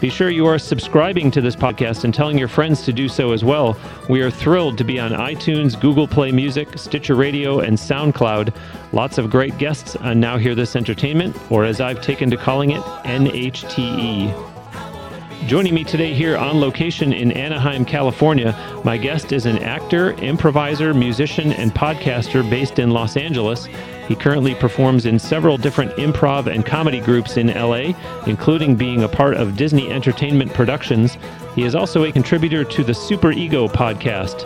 Be sure you are subscribing to this podcast and telling your friends to do so as well. We are thrilled to be on iTunes, Google Play Music, Stitcher Radio, and SoundCloud. Lots of great guests on Now Hear This Entertainment, or as I've taken to calling it, NHTE. Joining me today here on location in Anaheim, California, my guest is an actor, improviser, musician, and podcaster based in Los Angeles. He currently performs in several different improv and comedy groups in LA, including being a part of Disney Entertainment Productions. He is also a contributor to the Super Ego podcast.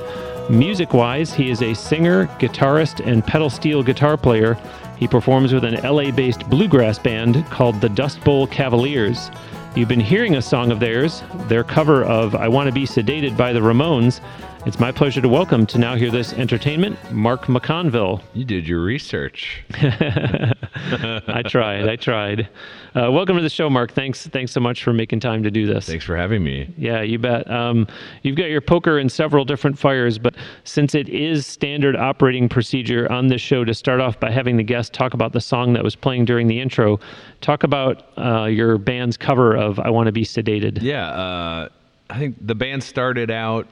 Music wise, he is a singer, guitarist, and pedal steel guitar player. He performs with an LA based bluegrass band called the Dust Bowl Cavaliers. You've been hearing a song of theirs, their cover of I Want to Be Sedated by the Ramones. It's my pleasure to welcome to Now Hear This Entertainment, Mark McConville. You did your research. I tried. I tried. Uh, welcome to the show, Mark. Thanks. Thanks so much for making time to do this. Thanks for having me. Yeah, you bet. Um, you've got your poker in several different fires, but since it is standard operating procedure on this show to start off by having the guest talk about the song that was playing during the intro, talk about uh, your band's cover of "I Want to Be Sedated." Yeah, uh, I think the band started out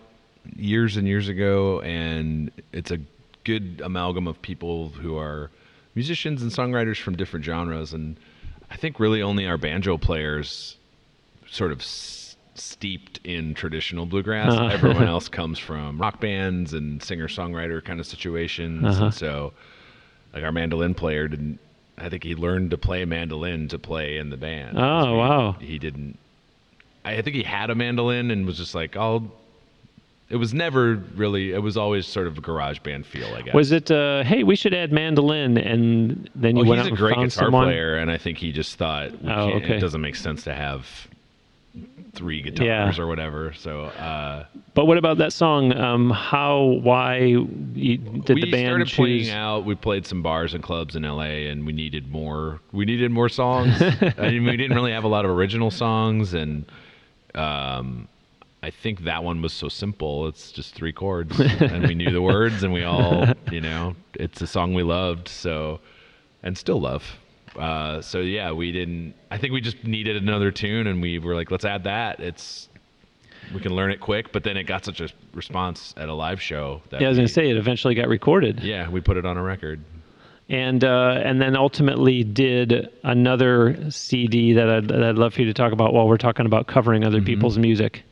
years and years ago, and it's a good amalgam of people who are musicians and songwriters from different genres. And I think really only our banjo players sort of s- steeped in traditional bluegrass. Uh-huh. Everyone else comes from rock bands and singer songwriter kind of situations. Uh-huh. And so, like, our mandolin player didn't. I think he learned to play mandolin to play in the band. Oh wow. He didn't. I think he had a mandolin and was just like, I'll. It was never really. It was always sort of a garage band feel, I guess. Was it? Uh, hey, we should add mandolin, and then you Oh, went he's out a and great found guitar someone. player, and I think he just thought Oh, okay. it doesn't make sense to have three guitars or whatever. So uh, But what about that song? Um, how? Why did the band started choose? playing out. We played some bars and clubs in LA, and we needed more. We needed more songs. I mean, we didn't really have a lot of original songs, and um, I think that one was so simple. It's just three chords, and we knew the words, and we all, you know, it's a song we loved. So, and still love. Uh, so yeah, we didn't. I think we just needed another tune, and we were like, let's add that. It's we can learn it quick. But then it got such a response at a live show that yeah, I was we- gonna say it eventually got recorded. yeah, we put it on a record. and uh, and then ultimately did another CD that I'd, that I'd love for you to talk about while we're talking about covering Mm-hmm. other people's music.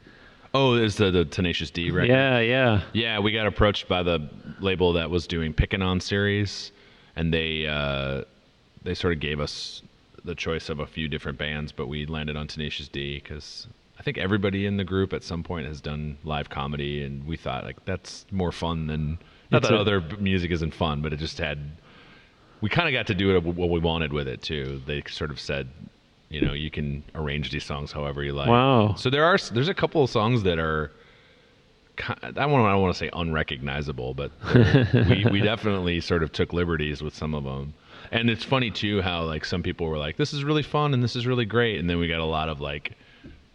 Oh, it's the, the Tenacious D record. Yeah, yeah. Yeah, we got approached by the label that was doing Pickin' On series, and they uh, they sort of gave us the choice of a few different bands, but we landed on Tenacious D because I think everybody in the group at some point has done live comedy, and we thought like that's more fun than not It's that a- other music isn't fun, but it just had we kind of got to do it what we wanted with it too. They sort of said. You know, you can arrange these songs however you like. Wow. So there are there's a couple of songs that are I don't want I don't want to say unrecognizable, but we we definitely sort of took liberties with some of them. And it's funny too how like some people were like, "This is really fun and this is really great," and then we got a lot of like,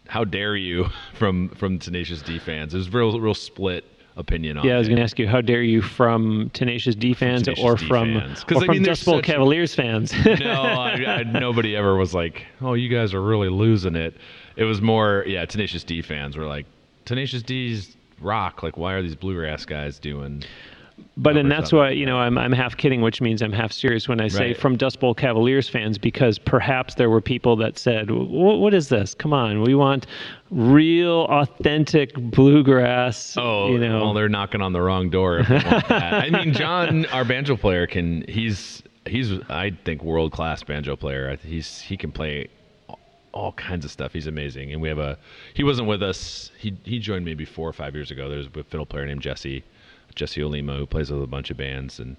"How dare you?" from from Tenacious D fans. It was real real split opinion on. Yeah, I was going to ask you, how dare you from Tenacious D fans Tenacious or D from, fans. or I from mean, there's Dust Bowl such- Cavaliers fans? no, I, I, nobody ever was like, "Oh, you guys are really losing it." It was more, yeah, Tenacious D fans were like, "Tenacious D's rock. Like, why are these bluegrass guys doing?" But and that's why you know I'm I'm half kidding, which means I'm half serious when I say Right. from Dust Bowl Cavaliers fans, because perhaps there were people that said, "What is this? Come on, we want real, authentic bluegrass." Oh, you know, well, they're knocking on the wrong door. If they want that. I mean, John, our banjo player, can he's he's I think world class banjo player. He's he can play all kinds of stuff. He's amazing. And we have a he wasn't with us. He he joined maybe four or five years ago. There's a fiddle player named Jesse, Jesse Olima, who plays with a bunch of bands, and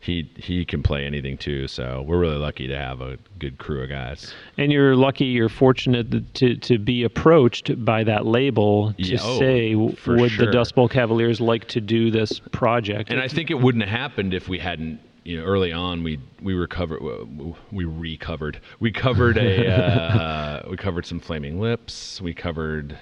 he he can play anything too. So we're really lucky to have a good crew of guys. And you're lucky, you're fortunate to to be approached by that label to Yeah, oh, say, would sure. the Dust Bowl Cavaliers like to do this project? And I think it wouldn't have happened if we hadn't. You know, early on we we recovered we recovered we covered a uh, we covered some Flaming Lips. We covered.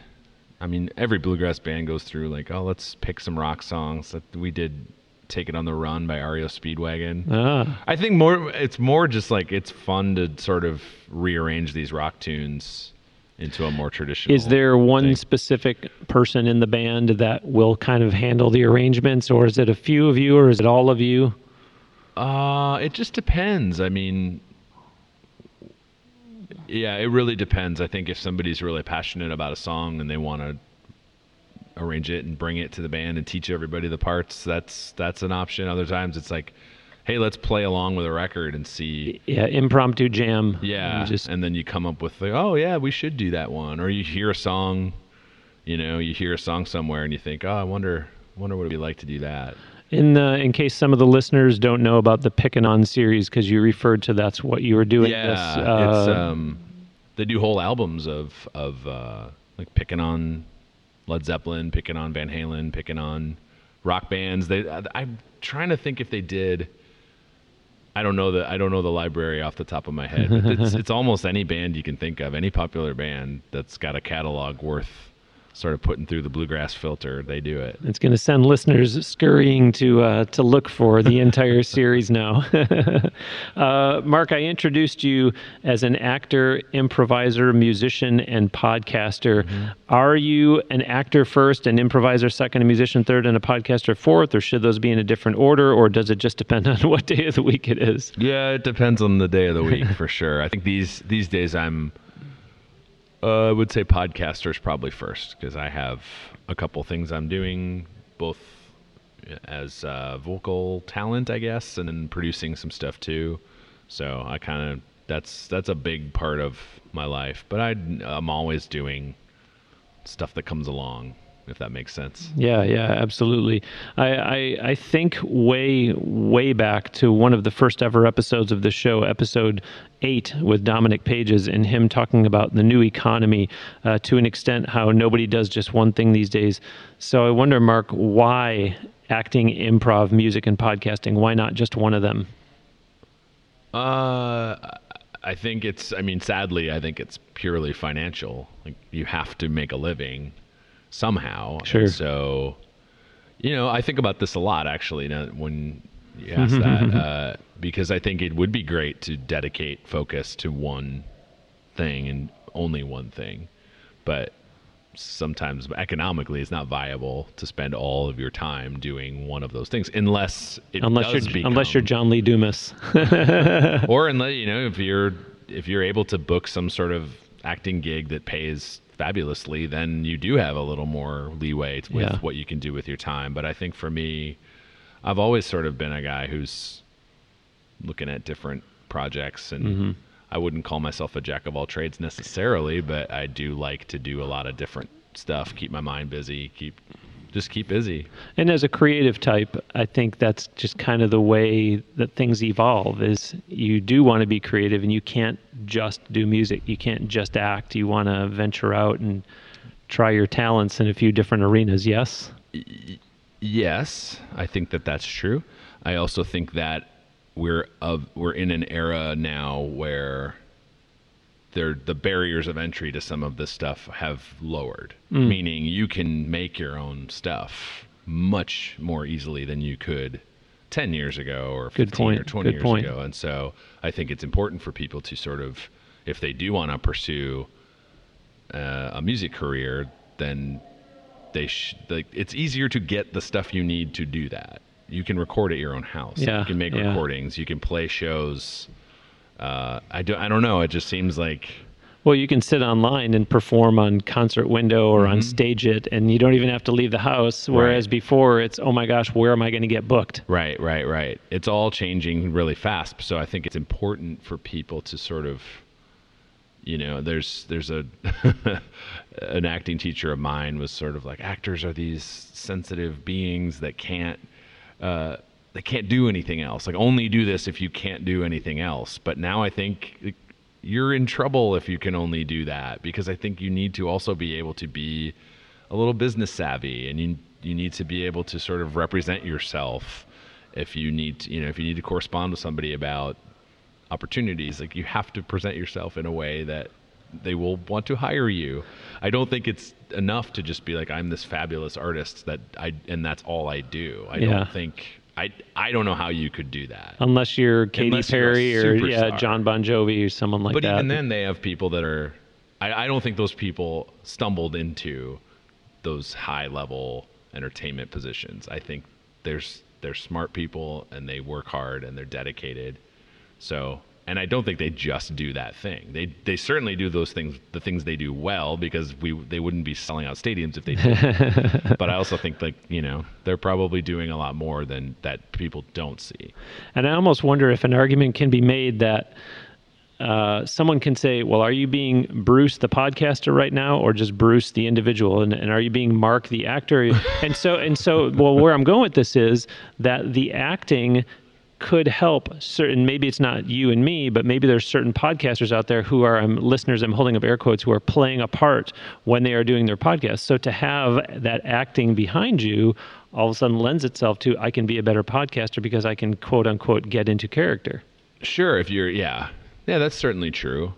I mean, every bluegrass band goes through like, oh, let's pick some rock songs. That we did. Take It on the Run by REO Speedwagon. ah, I think more it's more just like it's fun to sort of rearrange these rock tunes into a more traditional. is there one thing. specific person in the band that will kind of handle the arrangements, or is it a few of you, or is it all of you? Uh, it just depends. I mean, yeah, it really depends. I think if somebody's really passionate about a song and they want to arrange it and bring it to the band and teach everybody the parts, that's that's an option. Other times it's like, hey, let's play along with a record and see. Yeah, impromptu jam. Yeah, You just and then you come up with like, oh yeah, we should do that one. Or you hear a song, you know, you hear a song somewhere and you think, oh, I wonder, wonder what it'd be like to do that. In the in case some of the listeners don't know about the Pickin' On series, because you referred to that's what you were doing. Yeah, this, it's uh, um, they do whole albums of of uh, like picking on Led Zeppelin, picking on Van Halen, picking on rock bands. They, I, I'm trying to think if they did. I don't know the I don't know the library off the top of my head. But it's it's almost any band you can think of, any popular band that's got a catalog worth sort of putting through the bluegrass filter. They do it. It's going to send listeners scurrying to uh, to look for the entire series now. uh, Mark, I introduced you as an actor, improviser, musician, and podcaster. Are you an actor first, an improviser second, a musician third, and a podcaster fourth, or should those be in a different order, or does it just depend on what day of the week it is? Yeah, it depends on the day of the week for sure. I think these these days I'm uh, I would say podcasters probably first because I have a couple things I'm doing both as uh, vocal talent, I guess, and then producing some stuff too. So I kind of that's that's a big part of my life. But I I'm always doing stuff that comes along, if that makes sense. Yeah, yeah, absolutely. I, I I think way way back to one of the first ever episodes of the show, episode eight with Dominic Pages, and him talking about the new economy uh, to an extent how nobody does just one thing these days. So I wonder, Mark, why acting, improv, music, and podcasting? Why not just one of them? Uh, I think it's. I mean, sadly, I think it's purely financial. Like you have to make a living somehow. and so, you know, I think about this a lot actually. Now, when you ask that, uh, because I think it would be great to dedicate focus to one thing and only one thing, but sometimes economically it's not viable to spend all of your time doing one of those things unless it Unless you're unless you're John Lee Dumas. or unless you know if you're if you're able to book some sort of acting gig that pays fabulously then you do have a little more leeway with Yeah. what you can do with your time but i think for me i've always sort of been a guy who's looking at different projects and Mm-hmm. i wouldn't call myself a jack of all trades necessarily but i do like to do a lot of different stuff keep my mind busy keep just keep busy And as a creative type, I think that's just kind of the way that things evolve is you do want to be creative and you can't just do music. You can't just act. You want to venture out and try your talents in a few different arenas. Yes? Yes, I think that that's true. I also think that we're of we're in an era now where there the barriers of entry to some of this stuff have lowered. Meaning you can make your own stuff much more easily than you could 10 years ago or 15 Good point, or 20 good years point. ago. And so I think it's important for people to sort of if they do want to pursue uh, a music career, then they sh- like it's easier to get the stuff you need to do that. You can record at your own house. Yeah, you can make yeah. recordings. You can play shows. Uh, I do. I don't know. It just seems like Well, you can sit online and perform on Concert Window or on Stage It, and you don't even have to leave the house. Whereas Right. before, it's, oh my gosh, where am I going to get booked? right, right, right. It's all changing really fast. So I think it's important for people to sort of, you know, there's there's a an acting teacher of mine was sort of like actors are these sensitive beings that can't uh, they can't do anything else. Like only do this if you can't do anything else. But now I think you're in trouble if you can only do that because I think you need to also be able to be a little business savvy and you you need to be able to sort of represent yourself if you need to, you know if you need to correspond with somebody about opportunities like you have to present yourself in a way that they will want to hire you. I don't think it's enough to just be like I'm this fabulous artist that I and that's all I do. I Yeah. don't think I I don't know how you could do that. Unless you're Katy Unless you're Perry or yeah. John Bon Jovi or someone like but that. But even then, they have people that are. I, I don't think those people stumbled into those high level entertainment positions. I think there's they're smart people and they work hard and they're dedicated. So, and I don't think they just do that thing. They they certainly do those things, the things they do well, because we they wouldn't be selling out stadiums if they did. but I also think like you know they're probably doing a lot more than that people don't see. And I almost wonder if an argument can be made that uh, someone can say, well, are you being Bruce the podcaster right now, or just Bruce the individual, and, and are you being Mark the actor? and so, and so, well, where I'm going with this is that the acting could help certain maybe it's not you and me but maybe there's certain podcasters out there who are um, listeners i'm holding up air quotes who are playing a part when they are doing their podcast so to have that acting behind you all of a sudden lends itself to i can be a better podcaster because i can quote unquote get into character Sure, if you're yeah. Yeah, that's certainly true.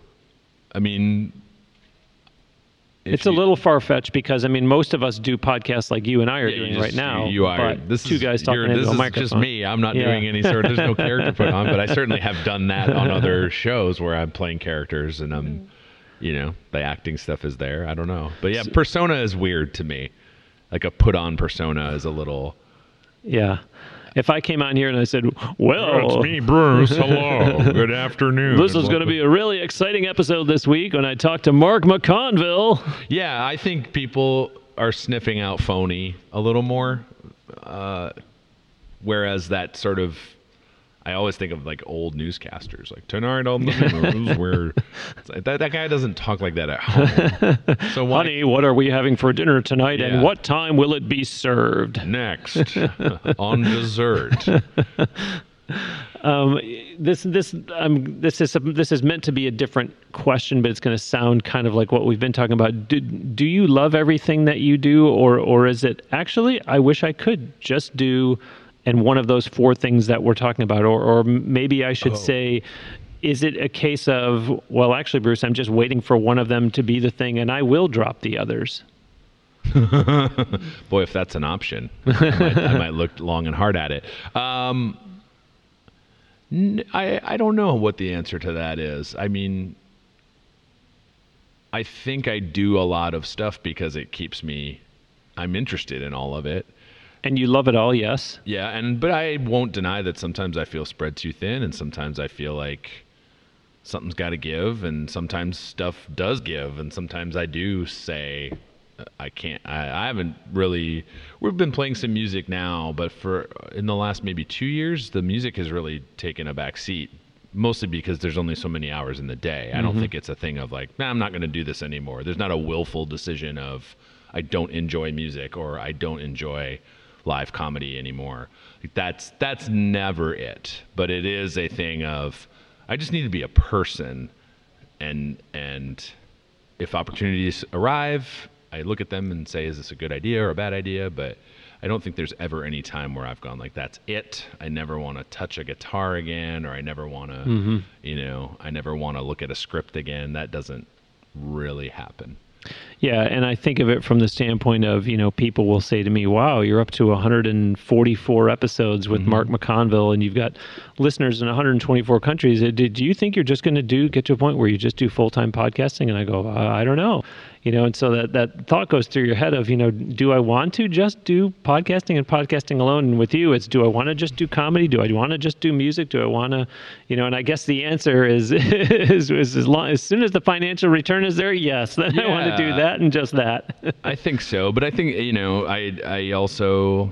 I mean if it's a little far fetched because I mean most of us do podcasts like you and I are yeah, doing just- right now. You are but this two is, guys talking you're- into this a is microphone. just me. I'm not Yeah. doing any sort. Of. There's no character put on, but I certainly have done that on other shows where I'm playing characters and I'm, mm. you know, the acting stuff is there. I don't know, but yeah, persona is weird to me. Like a put on persona is a little. Yeah. If I came on here and I said, "Well, it's me, Bruce. Hello. Good afternoon. this is going to be a really exciting episode this week when I talk to Mark McConville." Yeah, I think people are sniffing out phony a little more. Uh, whereas that sort of, I always think of like old newscasters, like tonight on the news, where like, that, that guy doesn't talk like that at home. So why Honey, what are we having for dinner tonight, Yeah. and what time will it be served? next on dessert? Um, this this um, this is this is meant to be a different question, but it's going to sound kind of like what we've been talking about. Do, do you love everything that you do, or or is it actually? I wish I could just do, and one of those four things that we're talking about, or or maybe I should say. Is it a case of, well, actually, Bruce, I'm just waiting for one of them to be the thing and I will drop the others? Boy, if that's an option, I might, I might look long and hard at it. Um, I I don't know what the answer to that is. I mean, I think I do a lot of stuff because it keeps me. I'm interested in all of it. And you love it all, yes? Yeah, and but I won't deny that sometimes I feel spread too thin, and sometimes I feel like something's got to give, and sometimes stuff does give, and sometimes I do say uh, I can't. I, I haven't really. We've been playing some music now, but for in the last maybe two years, the music has really taken a back seat. Mostly because there's only so many hours in the day. I don't think it's a thing of like, nah, I'm not going to do this anymore. There's not a willful decision of I don't enjoy music or I don't enjoy live comedy anymore. Like, That's that's never it. But it is a thing of I just need to be a person and and if opportunities arrive, I look at them and say, is this a good idea or a bad idea? But I don't think there's ever any time where I've gone like, that's it. I never want to touch a guitar again, or I never want to, mm-hmm. you know, I never want to look at a script again. That doesn't really happen. Yeah, and I think of it from the standpoint of, you know, people will say to me, wow, you're up to 144 episodes with Mark McConville and you've got listeners in 124 countries. Uh, Did you think you're just going to do get to a point where you just do full time podcasting? And I go, uh, I don't know. You know, and so that, that thought goes through your head of, you know, do I want to just do podcasting and podcasting alone? And with you, it's do I want to just do comedy? Do I want to just do music? Do I want to, you know, and I guess the answer is, is, is as, long, as soon as the financial return is there, yes, then I want to do that and just that. I think so, but I think you know, I I also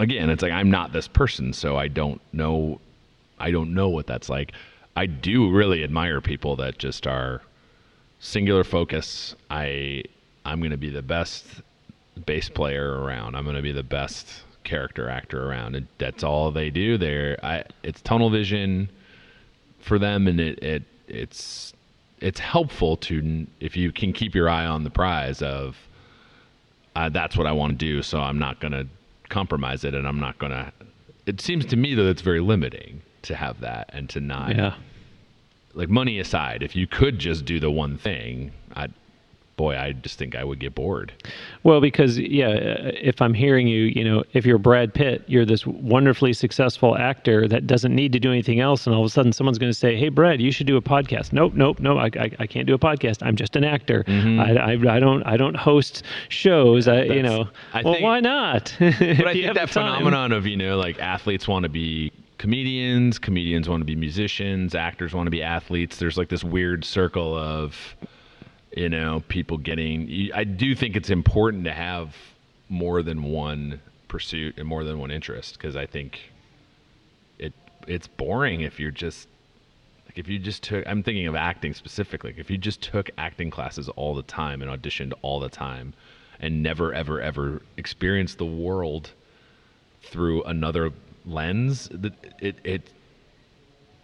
again, it's like I'm not this person, so I don't know I don't know what that's like. I do really admire people that just are singular focus. I I'm going to be the best bass player around. I'm going to be the best character actor around, and that's all they do. There, I it's tunnel vision for them, and it, it it's it's helpful to if you can keep your eye on the prize of uh, that's what I want to do, so I'm not going to compromise it, and I'm not going to. It seems to me that it's very limiting to have that and to not. Yeah. Like money aside, if you could just do the one thing, I boy, I just think I would get bored. Well, because yeah, if I'm hearing you, you know, if you're Brad Pitt, you're this wonderfully successful actor that doesn't need to do anything else, and all of a sudden someone's going to say, "Hey, Brad, you should do a podcast." Nope, nope, no, I, I, I can't do a podcast. I'm just an actor. Mm-hmm. I, I, I don't I don't host shows. I, you know, I well, think- why not? But I think that phenomenon of you know like athletes want to be comedians, comedians want to be musicians, actors want to be athletes. There's like this weird circle of you know people getting. I do think it's important to have more than one pursuit and more than one interest because I think it it's boring if you're just like if you just took I'm thinking of acting specifically. If you just took acting classes all the time and auditioned all the time and never ever ever experienced the world through another lens, that it it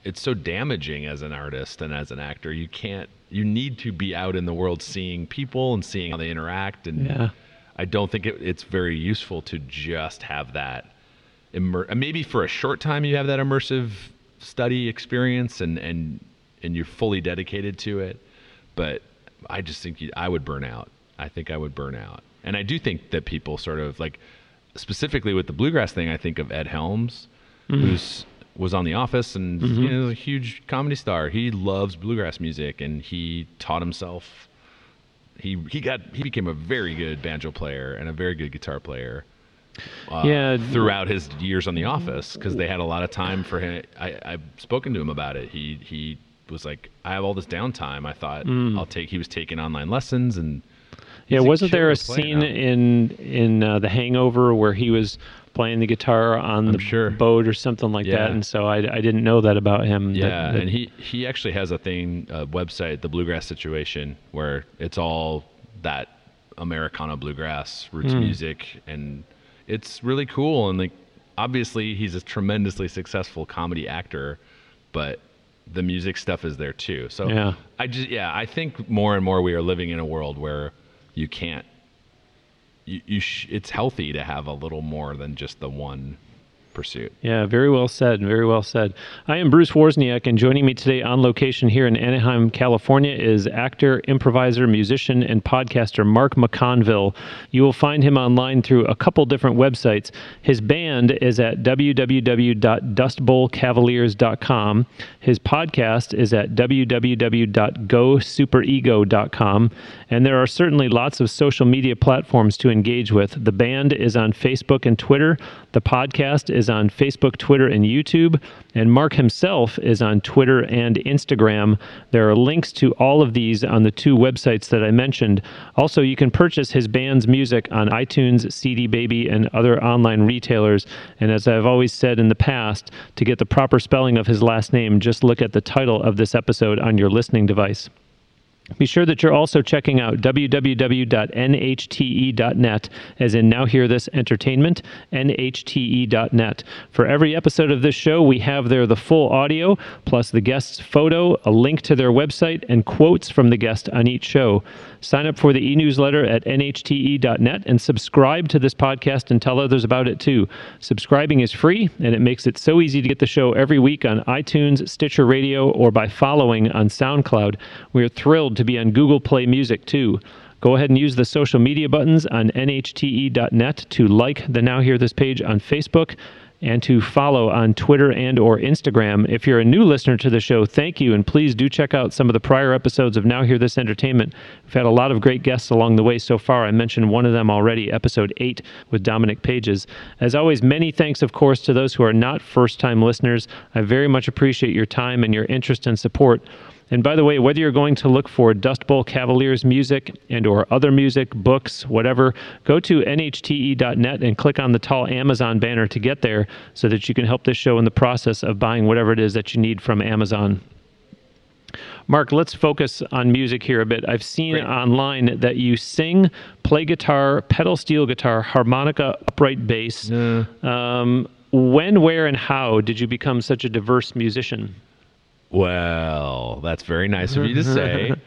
it's so damaging as an artist and as an actor. You can't you need to be out in the world seeing people and seeing how they interact and Yeah. I don't think it, it's very useful to just have that immer- maybe for a short time you have that immersive study experience and and and you're fully dedicated to it but i just think you, i would burn out i think i would burn out and i do think that people sort of like specifically with the bluegrass thing i think of ed helms who's was on the office and you know, is a huge comedy star. He loves bluegrass music and he taught himself he he got he became a very good banjo player and a very good guitar player uh, Yeah. throughout his years on the office because they had a lot of time for him. I, i've spoken to him about it. He he was like i have all this downtime. I thought Mm. i'll take he was taking online lessons and Yeah, wasn't there a scene in in uh, The Hangover where he was playing the guitar on the sure. boat or something like Yeah. that? And so I, I didn't know that about him. Yeah, that- and he he actually has a thing, a website, the Bluegrass Situation, where it's all that Americana bluegrass roots Hmm. music, and it's really cool. And like, obviously, he's a tremendously successful comedy actor, but the music stuff is there too. So Yeah. I just yeah, I think more and more we are living in a world where you can't. You, you sh- it's healthy to have a little more than just the one pursuit. Yeah, very well said. and Very well said. I am Bruce Wozniak, and joining me today on location here in Anaheim, California, is actor, improviser, musician, and podcaster Mark McConville. You will find him online through a couple different websites. His band is at www.dustbowlcavaliers.com. His podcast is at www.gosuperego.com. And there are certainly lots of social media platforms to engage with. The band is on Facebook and Twitter. The podcast is on Facebook, Twitter, and YouTube. And Mark himself is on Twitter and Instagram. There are links to all of these on the two websites that I mentioned. Also, you can purchase his band's music on iTunes, CD Baby, and other online retailers. And as I've always said in the past, to get the proper spelling of his last name, just look at the title of this episode on your listening device. Be sure that you're also checking out www.nhte.net, as in Now Hear This Entertainment, nhte.net. For every episode of this show, we have there the full audio, plus the guest's photo, a link to their website, and quotes from the guest on each show. Sign up for the e newsletter at nhte.net and subscribe to this podcast and tell others about it too. Subscribing is free, and it makes it so easy to get the show every week on iTunes, Stitcher Radio, or by following on SoundCloud. We're thrilled to be on Google Play Music too. Go ahead and use the social media buttons on nhte.net to like the Now Hear This page on Facebook and to follow on Twitter and or Instagram. If you're a new listener to the show, thank you and please do check out some of the prior episodes of Now Hear This Entertainment. We've had a lot of great guests along the way so far. I mentioned one of them already, episode 8 with Dominic Pages. As always, many thanks of course to those who are not first-time listeners. I very much appreciate your time and your interest and support. And by the way, whether you're going to look for Dust Bowl Cavaliers music and or other music, books, whatever, go to nhte.net and click on the tall Amazon banner to get there so that you can help this show in the process of buying whatever it is that you need from Amazon. Mark, let's focus on music here a bit. I've seen Great. online that you sing, play guitar, pedal steel guitar, harmonica, upright bass. Um, when, where, and how did you become such a diverse musician? Well, that's very nice of you to say.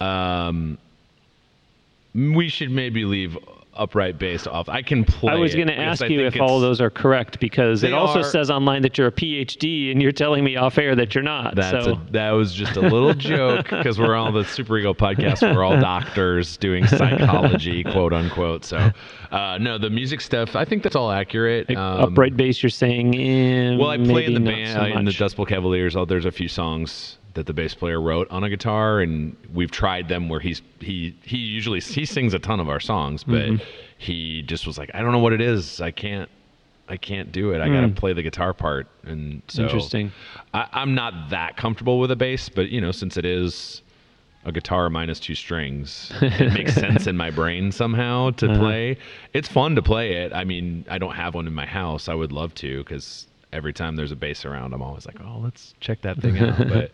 Um, we should maybe leave upright bass off. I can play. I was going to ask you if all of those are correct because it also are- says online that you're a PhD and you're telling me off air that you're not. That's so a, that was just a little joke because we're all the Super Ego podcast. We're all doctors doing psychology, quote unquote. So, uh, no, the music stuff. I think that's all accurate. Um, upright bass, you're saying. eh, Well, I play in the band so uh, in the. Dust Bowl Cavaliers. Oh, there's a few songs that the bass player wrote on a guitar, and we've tried them where he's he he usually he sings a ton of our songs, but Mm-hmm. he just was like, I don't know what it is. I can't. I can't do it. I got to play the guitar part, and so. Interesting. I, I'm not that comfortable with a bass, but you know, since it is a guitar minus two strings, it makes sense in my brain somehow to Uh-huh. play. It's fun to play it. I mean, I don't have one in my house. I would love to because every time there's a bass around, I'm always like, oh, let's check that thing out. but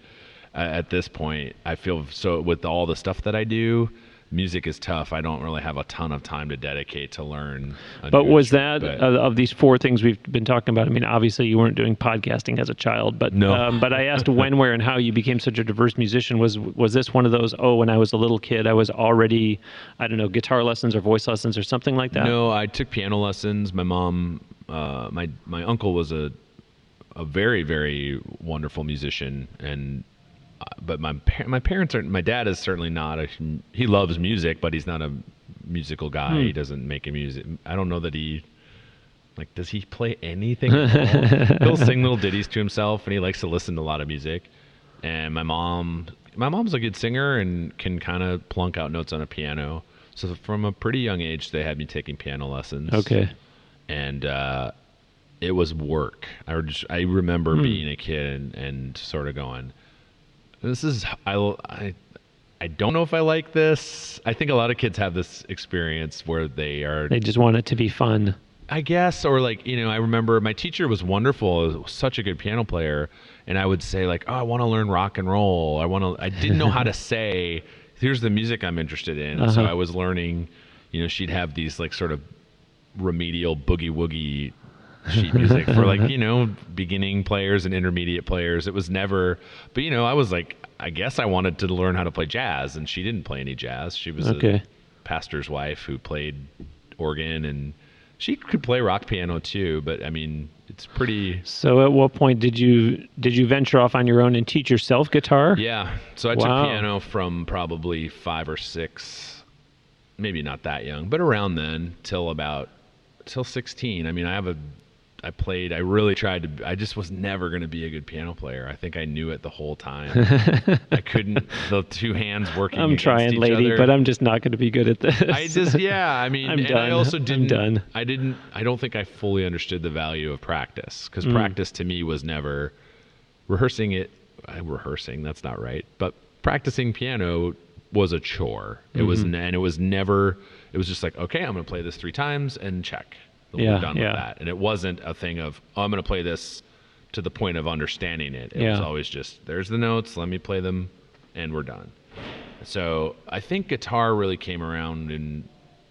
at this point, I feel so with all the stuff that I do. Music is tough. I don't really have a ton of time to dedicate to learn. But was that instrument, uh, of these four things we've been talking about? I mean, obviously you weren't doing podcasting as a child, but No. um, but I asked when, where, and how you became such a diverse musician. Was was this one of those? Oh, when I was a little kid, I was already, I don't know, guitar lessons or voice lessons or something like that. No, I took piano lessons. My mom, uh, my my uncle was a a very very wonderful musician, and but my par- my parents aren't. my dad is certainly not a he loves music, but he's not a musical guy. He doesn't make a music. I don't know that he. Like, does he play anything? At all? He'll sing little ditties to himself, and he likes to listen to a lot of music. And my mom, my mom's a good singer and can kind of plunk out notes on a piano. So from a pretty young age, they had me taking piano lessons. Okay. and uh, it was work. I just, I remember being a kid and, and sort of going, "This is I I I don't know if I like this." I think a lot of kids have this experience where they are They just want it to be fun. I guess, or like you know, I remember my teacher was wonderful, was such a good piano player, and I would say like, "Oh, I want to learn rock and roll. I want to." I didn't know how to say, "Here's the music I'm interested in." So Uh-huh. I was learning. You know, she'd have these like sort of remedial boogie woogie sheet music for like you know beginning players and intermediate players. It was never, but you know, I was like, I guess I wanted to learn how to play jazz, and she didn't play any jazz. She was Okay. a pastor's wife who played organ and she could play rock piano too but i mean it's pretty So, at what point did you did you venture off on your own and teach yourself guitar? yeah so i Wow. took piano from probably five or six maybe not that young but around then till about till 16 i mean i have a i played i really tried to i just was never going to be a good piano player i think i knew it the whole time i couldn't the two hands working I'm trying, lady, other. but I'm just not going to be good at this. I just yeah, I mean, I'm done. I also I'm didn't. done. I didn't. I don't think I fully understood the value of practice Mm. because practice to me was never rehearsing it. Rehearsing that's not right, but practicing piano was a chore. It was, Mm-hmm. n- and it was never. It was just like, okay, I'm going to play this three times and check. We're done yeah. with that. And it wasn't a thing of, oh, I'm going to play this to the point of understanding it. It was always just, there's the notes, let me play them, and we're done. So I think guitar really came around in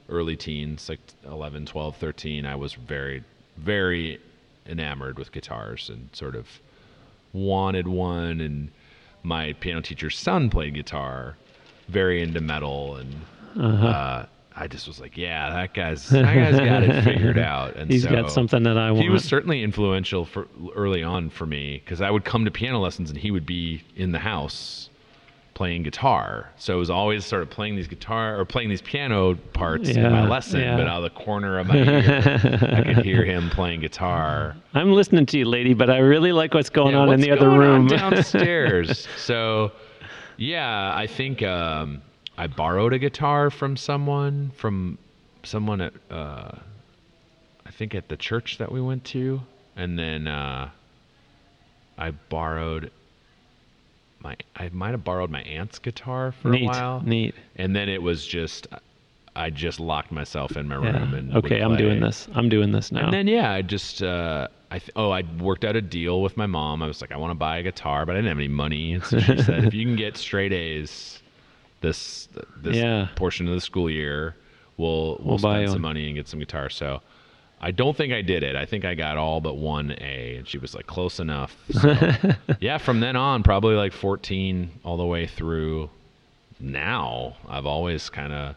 early teens, like 11, 12, 13. I was very, very enamored with guitars and sort of wanted one. And my piano teacher's son played guitar, very into metal. And Uh-huh. uh, I just was like, yeah, that guy's, that guy's got it figured out. And He's so got something that I want. he was certainly influential for early on for me because I would come to piano lessons and he would be in the house playing guitar. So it was always sort of playing these guitar or playing these piano parts in my lesson, yeah. but out of the corner of my ear, I could hear him playing guitar. I'm listening to you, lady, but I really like what's going Yeah, on in what's the other room. downstairs. so, yeah, I think um, I borrowed a guitar from someone from someone at uh, I think at the church that we went to, and then uh, I borrowed my I might have borrowed my aunt's guitar for neat, a while, neat. and then it was just I just locked myself in my room Yeah. and Okay, I'm doing this. I'm doing this now. And then yeah, I just uh, I th- oh I worked out a deal with my mom. I was like, I want to buy a guitar, but I didn't have any money. So she said, if you can get straight A's this this Yeah. portion of the school year, we'll we'll, We'll spend some money and get some guitar. So. I don't think I did it. I think I got all but one A, and she was like close enough. So, yeah, from then on, probably like 14 all the way through now, I've always kind of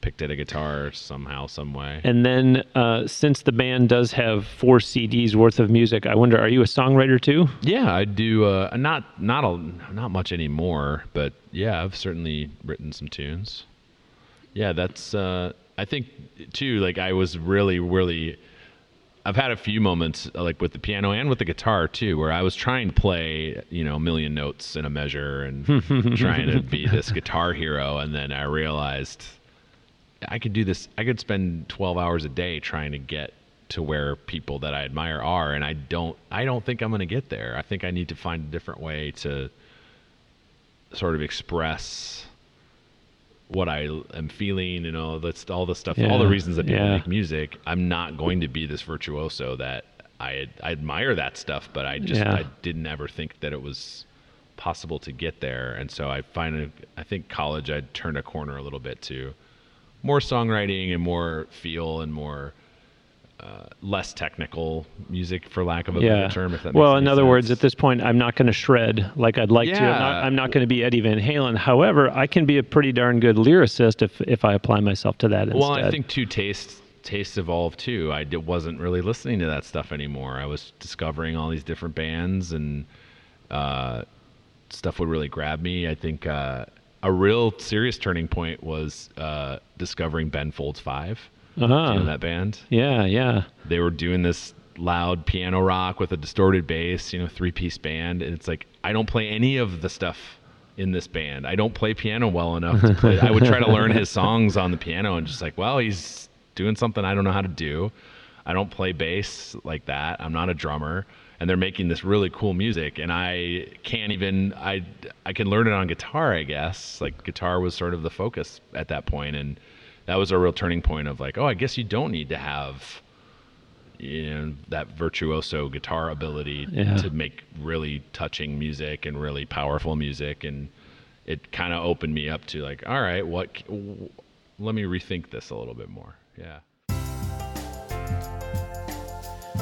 picked at a guitar somehow, some way. And then, uh, since the band does have four CDs worth of music, I wonder, are you a songwriter too? Yeah, I do. Uh, not not a, not much anymore, but yeah, I've certainly written some tunes. Yeah, that's. Uh, I think too. Like I was really, really. I've had a few moments uh, like with the piano and with the guitar too, where I was trying to play, you know, a million notes in a measure and trying to be this guitar hero, and then I realized I could do this. I could spend 12 hours a day trying to get to where people that I admire are, and I don't. I don't think I'm going to get there. I think I need to find a different way to sort of express what I am feeling. You know, that's all the stuff, all the reasons that people yeah. make music. I'm not going to be this virtuoso that I I admire that stuff, but I just Yeah. I didn't ever think that it was possible to get there. And so I find I think college I turned a corner a little bit to more songwriting and more feel and more uh, less technical music, for lack of a yeah. better term. If that well, in other words, at this point, I'm not going to shred like I'd like to. I'm not, I'm not going to be Eddie Van Halen. However, I can be a pretty darn good lyricist if if I apply myself to that instead. Well, I think two tastes tastes evolved too. I d- wasn't really listening to that stuff anymore. I was discovering all these different bands and uh, stuff would really grab me. I think uh, a real serious turning point was uh, discovering Ben Folds Five. Uh-huh. you know that band? yeah, yeah. they were doing this loud piano rock with a distorted bass, you know, three piece band. And it's like, I don't play any of the stuff in this band. I don't play piano well enough to play. I would try to learn his songs on the piano and just like, well, he's doing something I don't know how to do. I don't play bass like that. I'm not a drummer. And they're making this really cool music, and I can't even. I I can learn it on guitar, I guess. Like guitar was sort of the focus at that point, and that was a real turning point of like, oh, I guess you don't need to have you know that virtuoso guitar ability Yeah. to make really touching music and really powerful music and it kind of opened me up to like all right what let me rethink this a little bit more yeah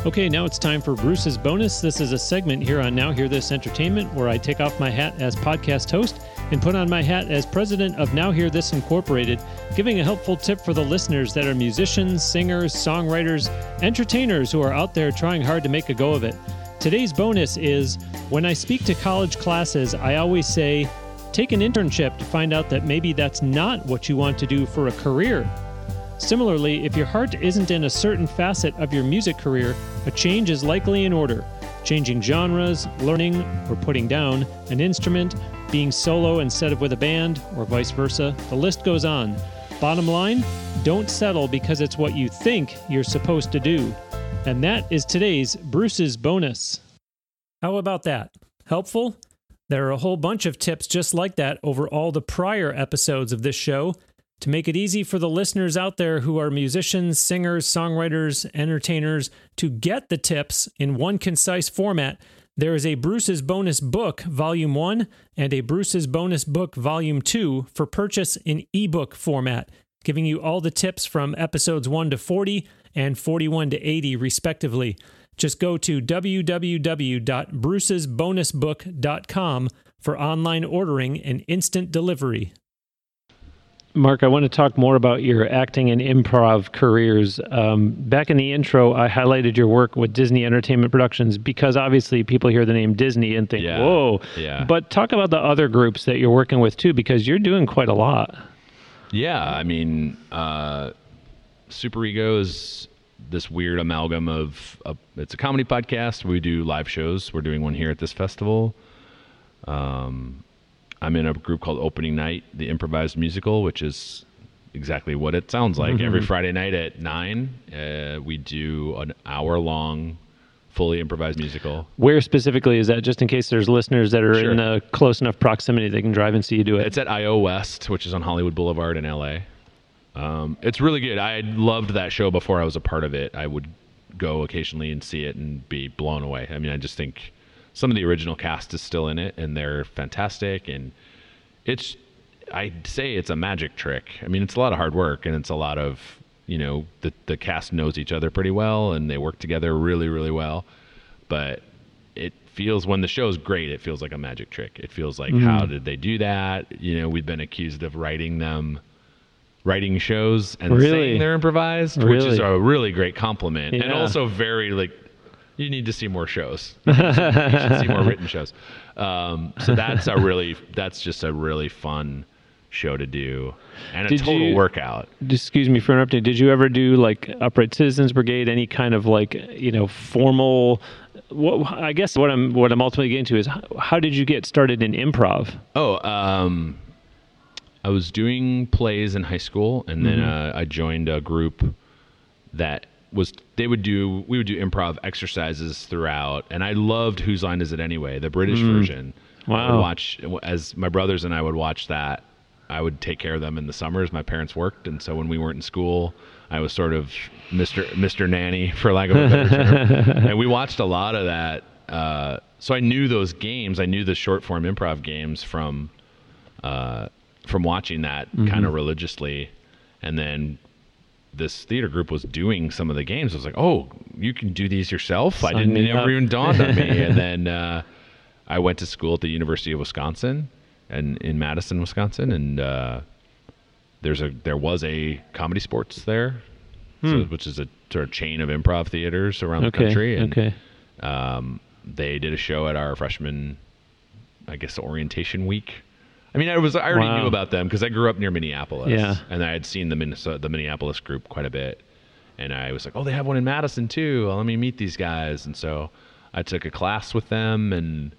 Okay, now it's time for Bruce's bonus. This is a segment here on Now Hear This Entertainment where I take off my hat as podcast host and put on my hat as president of Now Hear This Incorporated, giving a helpful tip for the listeners that are musicians, singers, songwriters, entertainers who are out there trying hard to make a go of it. Today's bonus is when I speak to college classes, I always say, take an internship to find out that maybe that's not what you want to do for a career. Similarly, if your heart isn't in a certain facet of your music career, a change is likely in order. Changing genres, learning, or putting down an instrument, being solo instead of with a band, or vice versa, the list goes on. Bottom line, don't settle because it's what you think you're supposed to do. And that is today's Bruce's bonus. How about that? Helpful? There are a whole bunch of tips just like that over all the prior episodes of this show. To make it easy for the listeners out there who are musicians, singers, songwriters, entertainers to get the tips in one concise format, there is a Bruce's Bonus Book, Volume 1, and a Bruce's Bonus Book, Volume 2, for purchase in ebook format, giving you all the tips from episodes 1 to 40 and 41 to 80, respectively. Just go to www.brucesbonusbook.com for online ordering and instant delivery. Mark, I want to talk more about your acting and improv careers. Um, back in the intro, I highlighted your work with Disney Entertainment Productions because obviously people hear the name Disney and think, Yeah. whoa. Yeah. But talk about the other groups that you're working with too, because you're doing quite a lot. yeah i mean uh super ego is this weird amalgam of a, it's a comedy podcast we do live shows we're doing one here at this festival um i'm in a group called opening night the improvised musical which is exactly what it sounds like every friday night at nine uh, we do an hour long fully improvised musical Where specifically is that, just in case there's listeners that are Sure. in a close enough proximity they can drive and see you do it? It's at IO West, which is on Hollywood Boulevard in LA. Um, it's really good. I loved that show before I was a part of it. I would go occasionally and see it and be blown away. I mean, I just think some of the original cast is still in it, and they're fantastic. And it's, I'd say it's a magic trick. I mean, it's a lot of hard work, and it's a lot of, you know, the the cast knows each other pretty well, and they work together really, really well. But it feels when the show's great, it feels like a magic trick. It feels like mm-hmm. how did they do that? You know, we've been accused of writing them writing shows and Really? saying they're improvised, which is a really great compliment, and also very like you need to see more shows. you should see more written shows. Um, so that's a really that's just a really fun show to do and a Did total you- workout. Excuse me for interrupting. Did you ever do like Upright Citizens Brigade? Any kind of like you know formal? What I guess what I'm what I'm ultimately getting to is how, how did you get started in improv? Oh, um, I was doing plays in high school, and then uh, I joined a group that was they would do we would do improv exercises throughout, and I loved Whose Line Is It Anyway, the British version. I Wow. would watch as my brothers and I would watch that. I would take care of them in the summers. My parents worked, and so when we weren't in school, I was sort of Mister Mister Nanny, for lack of a better term. and we watched a lot of that. Uh, so I knew those games. I knew the short form improv games from uh, from watching that kind of religiously, and then this theater group was doing some of the games. I was like, "Oh, you can do these yourself." I didn't. It never up. even dawned on me. and then uh, I went to school at the University of Wisconsin, and in Madison, Wisconsin, and uh, there's a there was a ComedySportz there, so, which is a sort of chain of improv theaters around the country. And, okay. um, they did a show at our freshman, I guess, orientation week. I mean, I was I already Wow. knew about them because I grew up near Minneapolis, Yeah. and I had seen the Minnesota, the Minneapolis group quite a bit, and I was like, oh, they have one in Madison too. Well, let me meet these guys, and so I took a class with them, and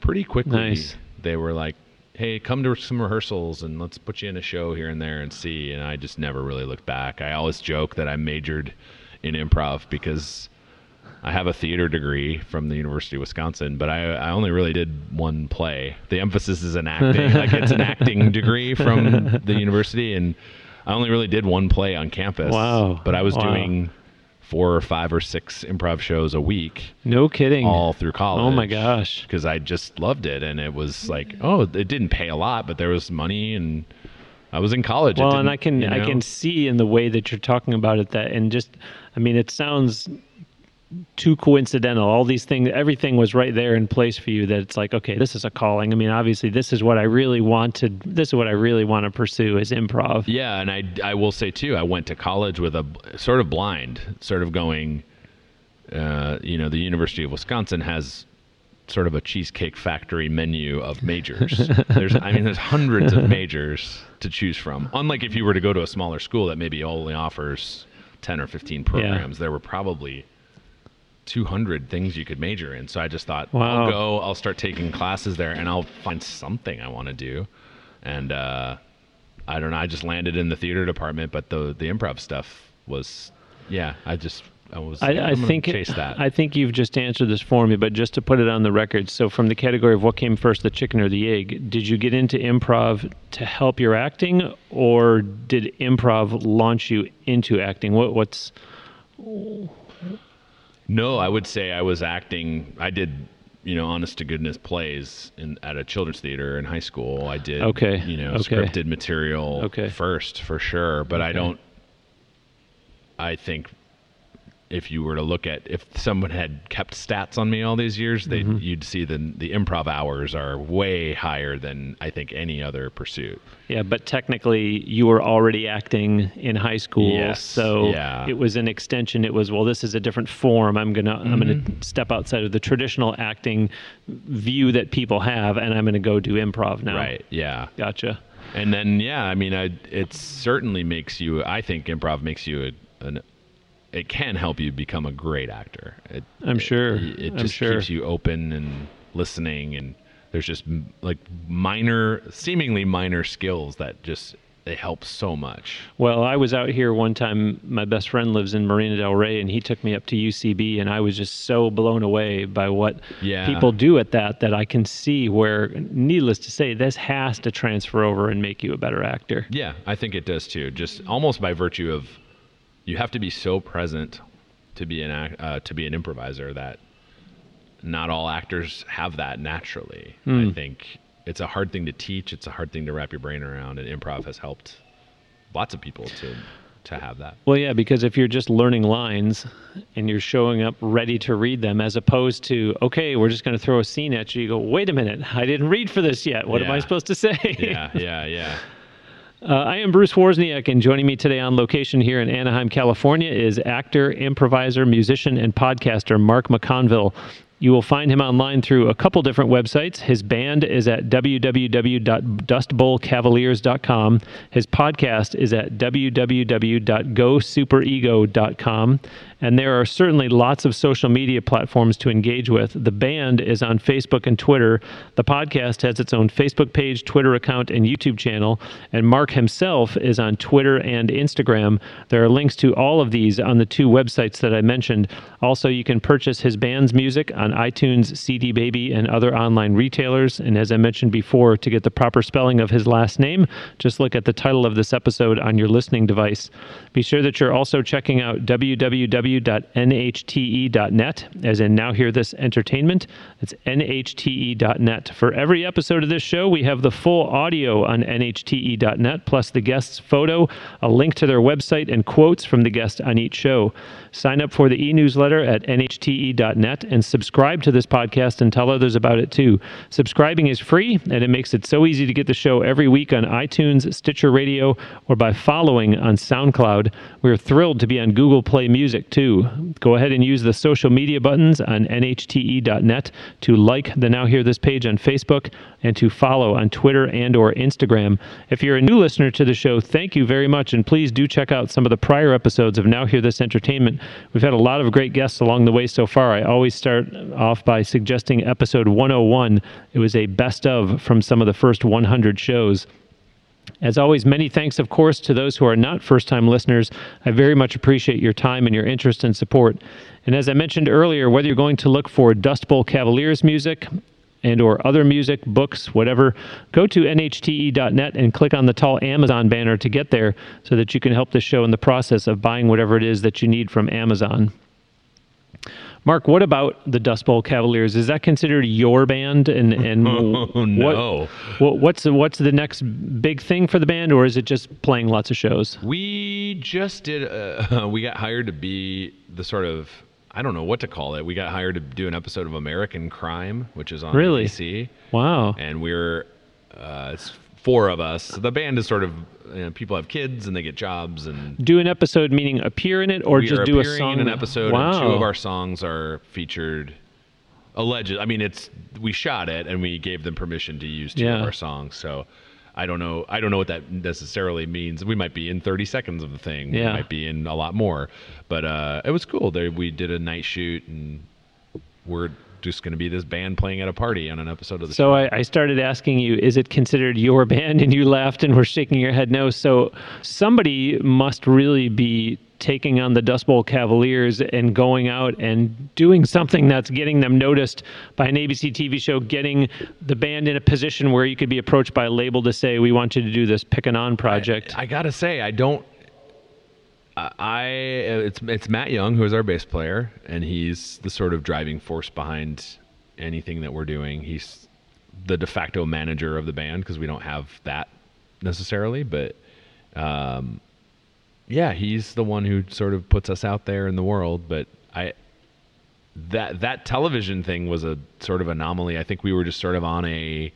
pretty quickly Nice. they were like, hey, come to some rehearsals and let's put you in a show here and there and see. And I just never really looked back. I always joke that I majored in improv because I have a theater degree from the University of Wisconsin, but I, I only really did one play. The emphasis is in acting. like it's an acting degree from the university, and I only really did one play on campus. Wow. But I was Wow. doing four or five or six improv shows a week No kidding. all through college. Oh my gosh. Because I just loved it, and it was like, oh, it didn't pay a lot, but there was money, and I was in college. Well, and I can you I can see in the way that you're talking about it that and just I mean it sounds too coincidental. All these things, everything was right there in place for you. That it's like, okay, this is a calling. I mean, obviously, this is what I really wanted. This is what I really want to pursue is improv. Yeah, and I, I will say too, I went to college with a sort of blind, sort of going. Uh, you know, the University of Wisconsin has sort of a cheesecake factory menu of majors. there's, I mean, there's hundreds of majors to choose from. Unlike if you were to go to a smaller school that maybe only offers ten or fifteen programs, there were probably 200 things you could major in. So I just thought, Wow. I'll go, I'll start taking classes there, and I'll find something I want to do. And uh, I don't know, I just landed in the theater department, but the the improv stuff was, yeah, I just I was. I, I think chase that. I think you've just answered this for me, but just to put it on the record. So, from the category of what came first, the chicken or the egg, did you get into improv to help your acting, or did improv launch you into acting? What, what's No, I would say I was acting. I did, you know, honest to goodness plays in at a children's theater in high school. I did, Okay, you know, okay. scripted material Okay. first for sure. But I don't. I think if you were to look at if someone had kept stats on me all these years, they Mm-hmm. you'd see the the improv hours are way higher than I think any other pursuit. Yeah, but technically you were already acting in high school, Yes, so yeah. it was an extension. It was well, this is a different form. I'm gonna I'm gonna Mm-hmm. step outside of the traditional acting view that people have, and I'm gonna go do improv now. Right? Yeah. Gotcha. And then, yeah, I mean, I, it certainly makes you. I think improv makes you a, an. It can help you become a great actor. It, I'm sure. It, it just sure. keeps you open and listening, and there's just like minor, seemingly minor skills that just they help so much. Well, I was out here one time. My best friend lives in Marina Del Rey, and he took me up to UCB, and I was just so blown away by what Yeah. people do at that that I can see where, needless to say, this has to transfer over and make you a better actor. Yeah, I think it does too. Just almost by virtue of you have to be so present to be an ac- uh, to be an improviser that not all actors have that naturally. I think it's a hard thing to teach. It's a hard thing to wrap your brain around, and improv has helped lots of people to to have that. Well, yeah, because if you're just learning lines and you're showing up ready to read them, as opposed to, okay, we're just going to throw a scene at you, you go, wait a minute, I didn't read for this yet. What am I supposed to say? Yeah, yeah, yeah. Uh, I am Bruce Wozniak, and joining me today on location here in Anaheim, California, is actor, improviser, musician, and podcaster Mark McConville. You will find him online through a couple different websites. His band is at www.dustbowlcavaliers.com. His podcast is at www.gosuperego.com. And there are certainly lots of social media platforms to engage with. The band is on Facebook and Twitter. The podcast has its own Facebook page, Twitter account, and YouTube channel. And Mark himself is on Twitter and Instagram. There are links to all of these on the two websites that I mentioned. Also, you can purchase his band's music on iTunes, CD Baby, and other online retailers. And as I mentioned before, to get the proper spelling of his last name, just look at the title of this episode on your listening device. Be sure that you're also checking out www.nhte.net, as in Now Hear This Entertainment. It's nhte.net. For every episode of this show, we have the full audio on nhte.net, plus the guest's photo, a link to their website, and quotes from the guest on each show. Sign up for the e newsletter at nhte.net and subscribe to this podcast and tell others about it too. Subscribing is free and it makes it so easy to get the show every week on iTunes, Stitcher Radio, or by following on SoundCloud. We're thrilled to be on Google Play Music too. Go ahead and use the social media buttons on nhte.net to like the Now Hear This page on Facebook and to follow on Twitter and or Instagram. If you're a new listener to the show, thank you very much and please do check out some of the prior episodes of Now Hear This Entertainment. We've had a lot of great guests along the way so far. I always start off by suggesting episode 101. It was a best of from some of the first 100 shows. As always, many thanks, of course, to those who are not first time listeners. I very much appreciate your time and your interest and support. And as I mentioned earlier, whether you're going to look for Dust Bowl Cavaliers music, and or other music, books, whatever, go to nhte.net and click on the tall Amazon banner to get there so that you can help the show in the process of buying whatever it is that you need from Amazon. Mark, what about the Dust Bowl Cavaliers? Is that considered your band? And and Oh, no. what, what what's the, what's the next big thing for the band, or is it just playing lots of shows? We just did. Uh, we got hired to be the sort of I don't know what to call it. We got hired to do an episode of American Crime, which is on Really? ABC, Wow. and we're uh, it's four of us. The band is sort of you know, people have kids and they get jobs, and Do an episode meaning appear in it, or just do a song in an episode. Wow. Two of our songs are featured. Alleged. I mean, it's we shot it and we gave them permission to use two Yeah. of our songs. So. I don't know. I don't know what that necessarily means. We might be in 30 seconds of the thing. Yeah. We might be in a lot more. But uh, it was cool. There, we did a night shoot, and we're just going to be this band playing at a party on an episode of the So show. I, I started asking you, is it considered your band? And you laughed and were shaking your head no. So somebody must really be taking on the Dust Bowl Cavaliers and going out and doing something that's getting them noticed by an ABC TV show, getting the band in a position where you could be approached by a label to say, we want you to do this Pickin' On project. I gotta say, I don't. I it's it's Matt Young who is our bass player, and he's the sort of driving force behind anything that we're doing. He's the de facto manager of the band because we don't have that necessarily, but um, yeah, he's the one who sort of puts us out there in the world. But I that that television thing was a sort of anomaly. I think we were just sort of on a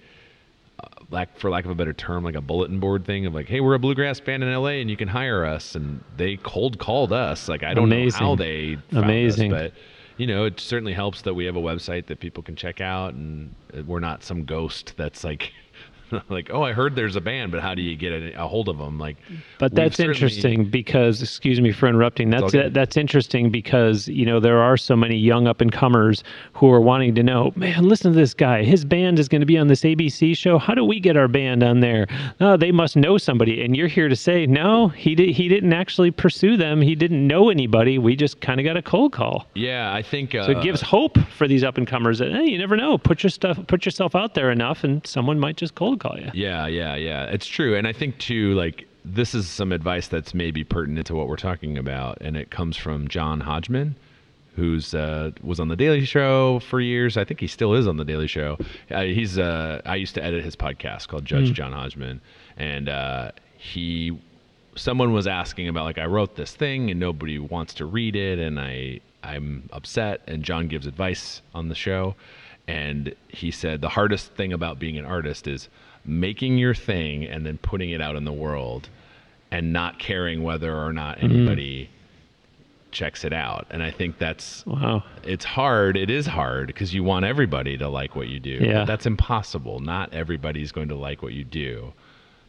like for lack of a better term, like a bulletin board thing of like, hey, we're a bluegrass band in LA and you can hire us, and they cold called us. Like I don't Amazing. know how they Amazing. us, but you know, it certainly helps that we have a website that people can check out, and we're not some ghost that's like like, oh, I heard there's a band, but how do you get a, a hold of them? Like, But that's interesting because, excuse me for interrupting. That's that's interesting because you know there are so many young up and comers who are wanting to know. Man, listen to this guy. His band is going to be on this ABC show. How do we get our band on there? Oh, they must know somebody. And you're here to say, no, he did. He didn't actually pursue them. He didn't know anybody. We just kind of got a cold call. Yeah, I think uh, So it gives hope for these up and comers that hey, you never know. Put your stuff, put yourself out there enough, and someone might just cold call you. Yeah, yeah, yeah. It's true. And I think too, like this is some advice that's maybe pertinent to what we're talking about, and it comes from John Hodgman, who's uh, was on the Daily Show for years. I think he still is on the Daily Show. Uh, he's uh, I used to edit his podcast called Judge John Hodgman, and uh, he someone was asking about like I wrote this thing and nobody wants to read it and I I'm upset and John gives advice on the show and he said the hardest thing about being an artist is making your thing and then putting it out in the world and not caring whether or not mm-hmm. anybody checks it out and I think that's Wow. it's hard. It is hard because you want everybody to like what you do. Yeah. But that's impossible. Not everybody's going to like what you do.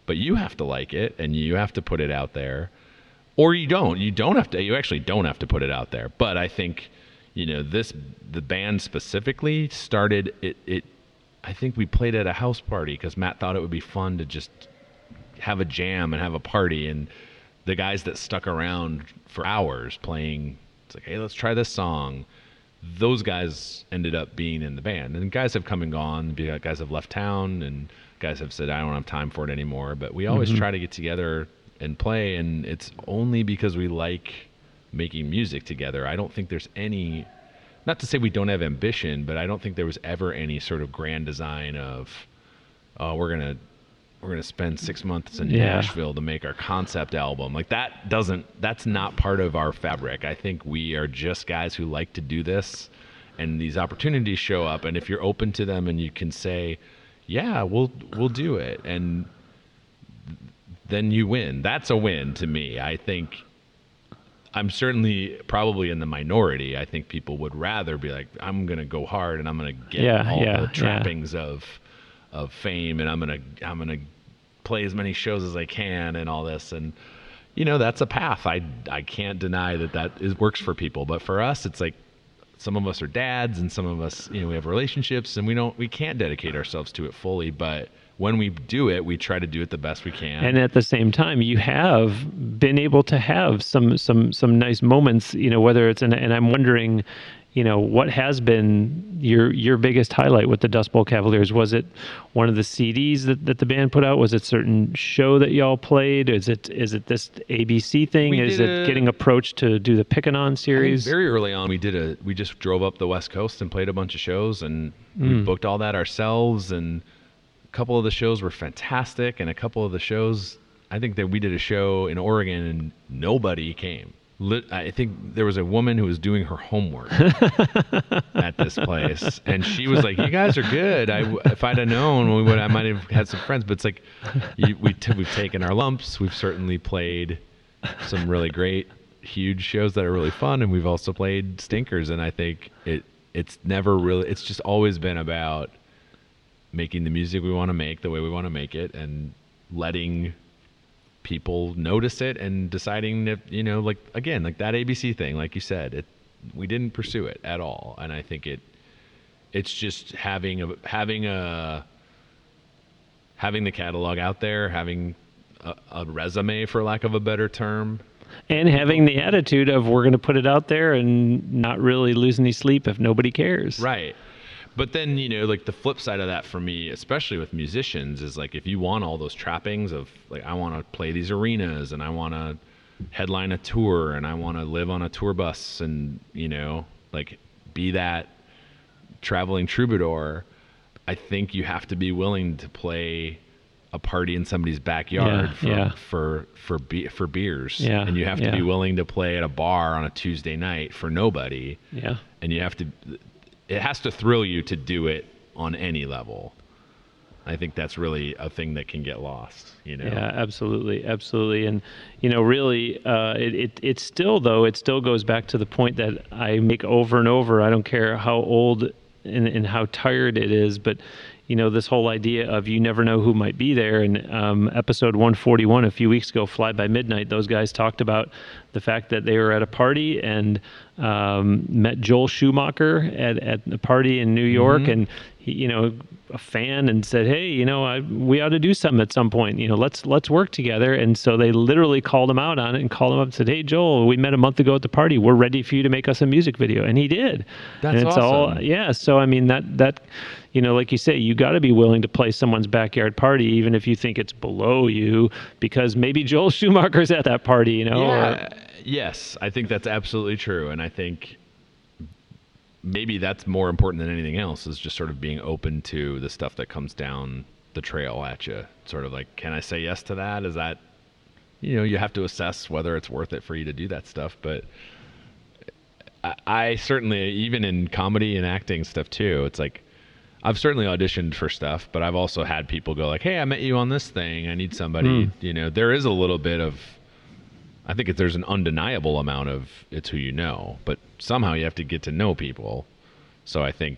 But you have to like it and you have to put it out there. Or you don't. You don't have to you actually don't have to put it out there. But I think, you know, this the band specifically started it it I think we played at a house party because Matt thought it would be fun to just have a jam and have a party and the guys that stuck around for hours playing it's like hey let's try this song. Those guys ended up being in the band and guys have come and gone guys have left town and guys have said i don't have time for it anymore but we always mm-hmm. try to get together and play and it's only because we like making music together. I don't think there's any not to say we don't have ambition but i don't think there was ever any sort of grand design of oh we're gonna we're gonna spend six months in Yeah. Nashville to make our concept album. Like that doesn't that's not part of our fabric. I think we are just guys who like to do this and these opportunities show up and if you're open to them and you can say, Yeah, we'll we'll do it and then you win. That's a win to me. I think I'm certainly probably in the minority. I think people would rather be like, I'm gonna go hard and I'm gonna get Yeah, all yeah, the yeah. trappings of of fame and I'm gonna I'm gonna play as many shows as I can and all this and you know that's a path. I I can't deny that that is works for people, but for us it's like some of us are dads and some of us you know we have relationships and we don't we can't dedicate ourselves to it fully, but when we do it, we try to do it the best we can. and at the same time you have been able to have some some some nice moments you know whether it's and, and i'm wondering you know what has been your your biggest highlight with the dust bowl cavaliers was it one of the cds that, that the band put out was it certain show that y'all played is it is it this abc thing We is it a- getting approached to do the pickin' on series very early on, we did a we just drove up the West Coast and played a bunch of shows, and Hmm. we booked all that ourselves. And couple of the shows were fantastic, and a couple of the shows, I think that we did a show in Oregon and nobody came. I think there was a woman who was doing her homework at this place, and she was like, "You guys are good. I, if I'd have known, we would. I might have had some friends." But it's like, you, we t- we've taken our lumps. We've certainly played some really great, huge shows that are really fun, and we've also played stinkers. And I think it it's never really. It's just always been about making the music we want to make the way we want to make it, and letting people notice it and deciding if you know like again like that abc thing like you said it we didn't pursue it at all. And i think it it's just having a having a having the catalog out there having a, a resume for lack of a better term. And having the attitude of we're going to put it out there and not really lose any sleep if nobody cares. Right. But then, you know, like the flip side of that for me, especially with musicians, is like if you want all those trappings of like, I want to play these arenas and I want to headline a tour and I want to live on a tour bus and, you know, like be that traveling troubadour, I think you have to be willing to play a party in somebody's backyard Yeah, for, yeah. for for be- for beers. Yeah, and you have to be willing to play at a bar on a Tuesday night for nobody. Yeah. And you have to it has to thrill you to do it on any level i think that's really a thing that can get lost you know Yeah, absolutely, absolutely, and you know, really, uh, it, it it still though it still goes back to the point that I make over and over. I don't care how old and, and how tired it is, but you know, this whole idea of you never know who might be there. And um, episode 141 a few weeks ago, Fly by Midnight, those guys talked about the fact that they were at a party and um, met Joel Schumacher at, at a party in New York, Mm-hmm. and you know, a fan and said, "Hey, you know, I, we ought to do something at some point. You know, let's let's work together." And so they literally called him out on it and called him up and said, "Hey, Joel, we met a month ago at the party. We're ready for you to make us a music video." And he did. That's and it's all awesome. yeah. So I mean that that you know, like you say, you got to be willing to play someone's backyard party, even if you think it's below you, because maybe Joel Schumacher's at that party. You know, or- Yeah. Yes, I think that's absolutely true, and I think maybe that's more important than anything else is just sort of being open to the stuff that comes down the trail at you. Sort of like, can I say yes to that? Is that you know you have to assess whether it's worth it for you to do that stuff, but. I, I certainly, even in comedy and acting stuff too, it's like I've certainly auditioned for stuff, but I've also had people go like, "Hey, I met you on this thing. I need somebody." Hmm. You know, there is a little bit of I think there's an undeniable amount of it's who you know, but somehow you have to get to know people. So I think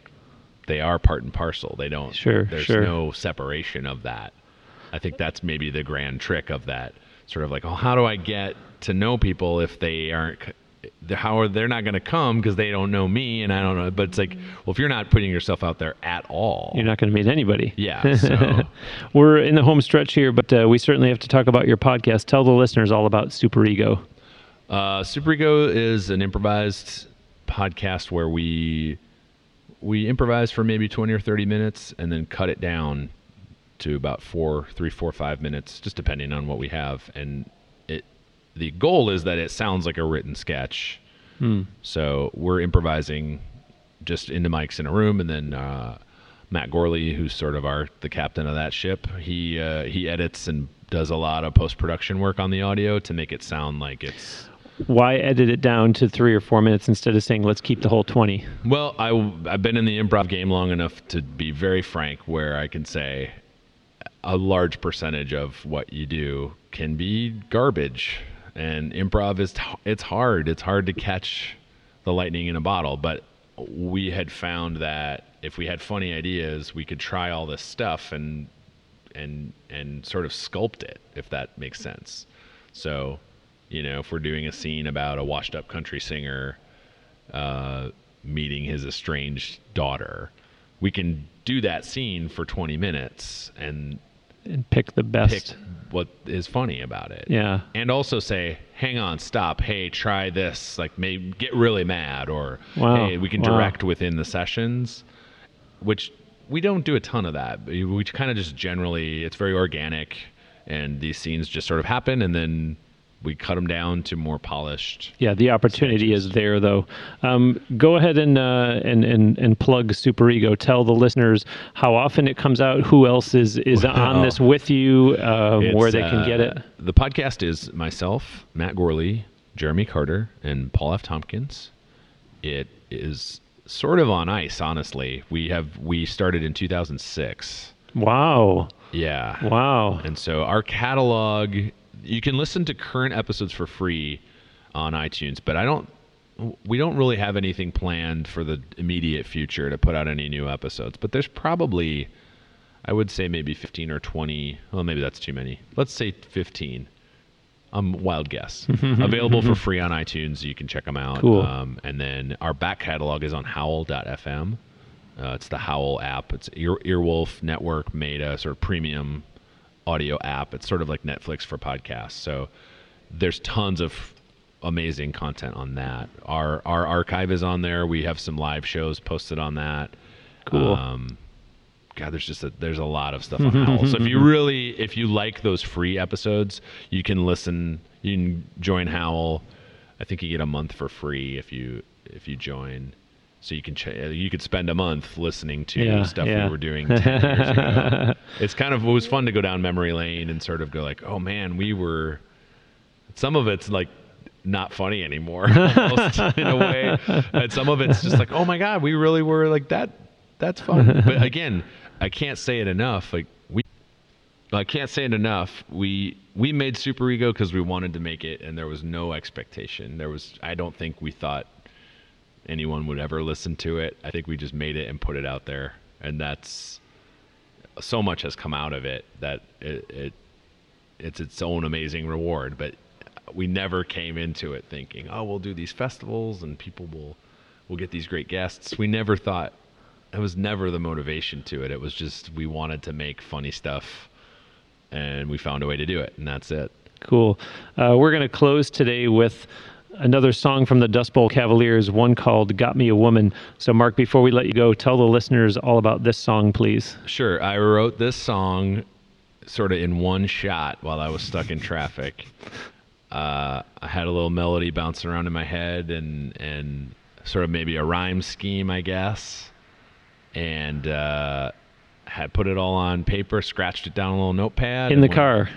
they are part and parcel. They don't. Sure, There's sure. no separation of that. I think that's maybe the grand trick of that. Sort of like, oh, how do I get to know people if they aren't? How are they're not going to come because they don't know me and I don't know. But it's like, well, if you're not putting yourself out there at all, you're not going to meet anybody. Yeah, so- We're in the home stretch here, but uh, we certainly have to talk about your podcast. Tell the listeners all about Super Ego. Uh, Super Ego is an improvised podcast where we we improvise for maybe twenty or thirty minutes and then cut it down to about four, three, four, five minutes, just depending on what we have. And it the goal is that it sounds like a written sketch. So we're improvising just into mics in a room, and then uh, Matt Gourley, who's sort of our the captain of that ship, he uh, he edits and does a lot of post production work on the audio to make it sound like it's. Why edit it down to three or four minutes instead of saying let's keep the whole twenty? Well, I I've been in the improv game long enough to be very frank, where I can say a large percentage of what you do can be garbage, and improv is it's hard. It's hard to catch the lightning in a bottle, but we had found that if we had funny ideas, we could try all this stuff and and and sort of sculpt it, if that makes sense. So, you know, if we're doing a scene about a washed-up country singer uh, meeting his estranged daughter, we can do that scene for 20 minutes and And pick the best. pick what is funny about it. Yeah. And also say, hang on, stop. Hey, try this. Like, maybe get really mad, or Wow, hey, we can wow. direct within the sessions, which we don't do a ton of that. We kind of just generally, it's very organic, and these scenes just sort of happen, and then we cut them down to more polished. Yeah, the opportunity is there, though. Um, go ahead and, uh, and and and plug Super Ego. Tell the listeners how often it comes out, who else is is on this with you, um, where they can get uh, it. The podcast is myself, Matt Gourley, Jeremy Carter, and Paul F. Tompkins. It is sort of on ice, honestly. We have we started in 2006. Wow, Yeah. wow. And so our catalog, you can listen to current episodes for free on iTunes, but I don't. We don't really have anything planned for the immediate future to put out any new episodes. But there's probably, I would say maybe 15 or 20. Well, maybe that's too many. Let's say 15. Um, wild guess. Available for free on iTunes. You can check them out. Cool. Um, and then our back catalog is on Howl.fm. Uh, it's the Howl app. It's Ear, Earwolf Network made a sort of premium audio app. It's sort of like Netflix for podcasts. So there's tons of amazing content on that. Our our archive is on there. We have some live shows posted on that. Cool. Um, God, there's just a, there's a lot of stuff on Howl. so if you really if you like those free episodes, you can listen. You can join Howl. I think you get a month for free if you if you join. So you can ch- you could spend a month listening to Yeah, stuff yeah. we were doing 10 years ago. It's kind of it was fun to go down memory lane and sort of go like, oh man, we were. Some of it's like not funny anymore, almost in a way, and some of it's just like, oh my god, we really were like that. That's fun. But again, I can't say it enough. Like we, I can't say it enough. We we made Super Ego because we wanted to make it, and there was no expectation. There was. I don't think we thought anyone would ever listen to it. I think we just made it and put it out there, and that's so much has come out of it that it, it it's its own amazing reward. But we never came into it thinking, oh, we'll do these festivals and people will will get these great guests. We never thought it was never the motivation to it. It was just we wanted to make funny stuff, and we found a way to do it, and that's it. Cool. Uh, we're going to close today with another song from the Dust Bowl Cavaliers, one called Got Me a Woman. So, Mark, before we let you go, tell the listeners all about this song, please. Sure. I wrote this song sort of in one shot while I was stuck in traffic. Uh, I had a little melody bouncing around in my head and, and sort of maybe a rhyme scheme, I guess. And uh, had put it all on paper, scratched it down a little notepad. In the went- car.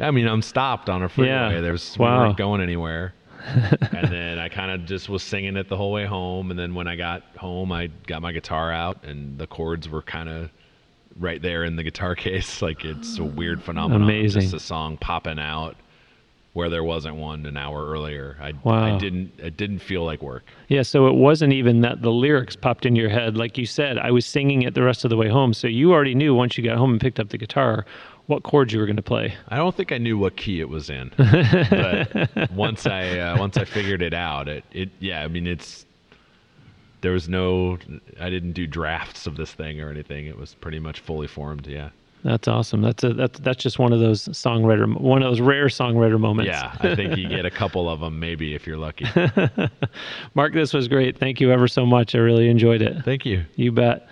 I mean, I'm stopped on a freeway. Yeah. There's Wow. we weren't going anywhere. And then I kind of just was singing it the whole way home. And then when I got home, I got my guitar out, and the chords were kind of right there in the guitar case. Like it's a weird phenomenon. Amazing. Just a song popping out where there wasn't one an hour earlier. I, Wow. I didn't. It didn't feel like work. Yeah, so it wasn't even that the lyrics popped in your head. Like you said, I was singing it the rest of the way home. So you already knew once you got home and picked up the guitar what chords you were going to play. I don't think I knew what key it was in, but once I uh, once I figured it out, it it yeah. I mean, it's there was no. I didn't do drafts of this thing or anything. It was pretty much fully formed. Yeah, That's awesome. That's a that's that's just one of those songwriter one of those rare songwriter moments. yeah. I think you get a couple of them maybe if you're lucky. Mark, this was great. Thank you ever so much. I really enjoyed it. Thank you. You bet.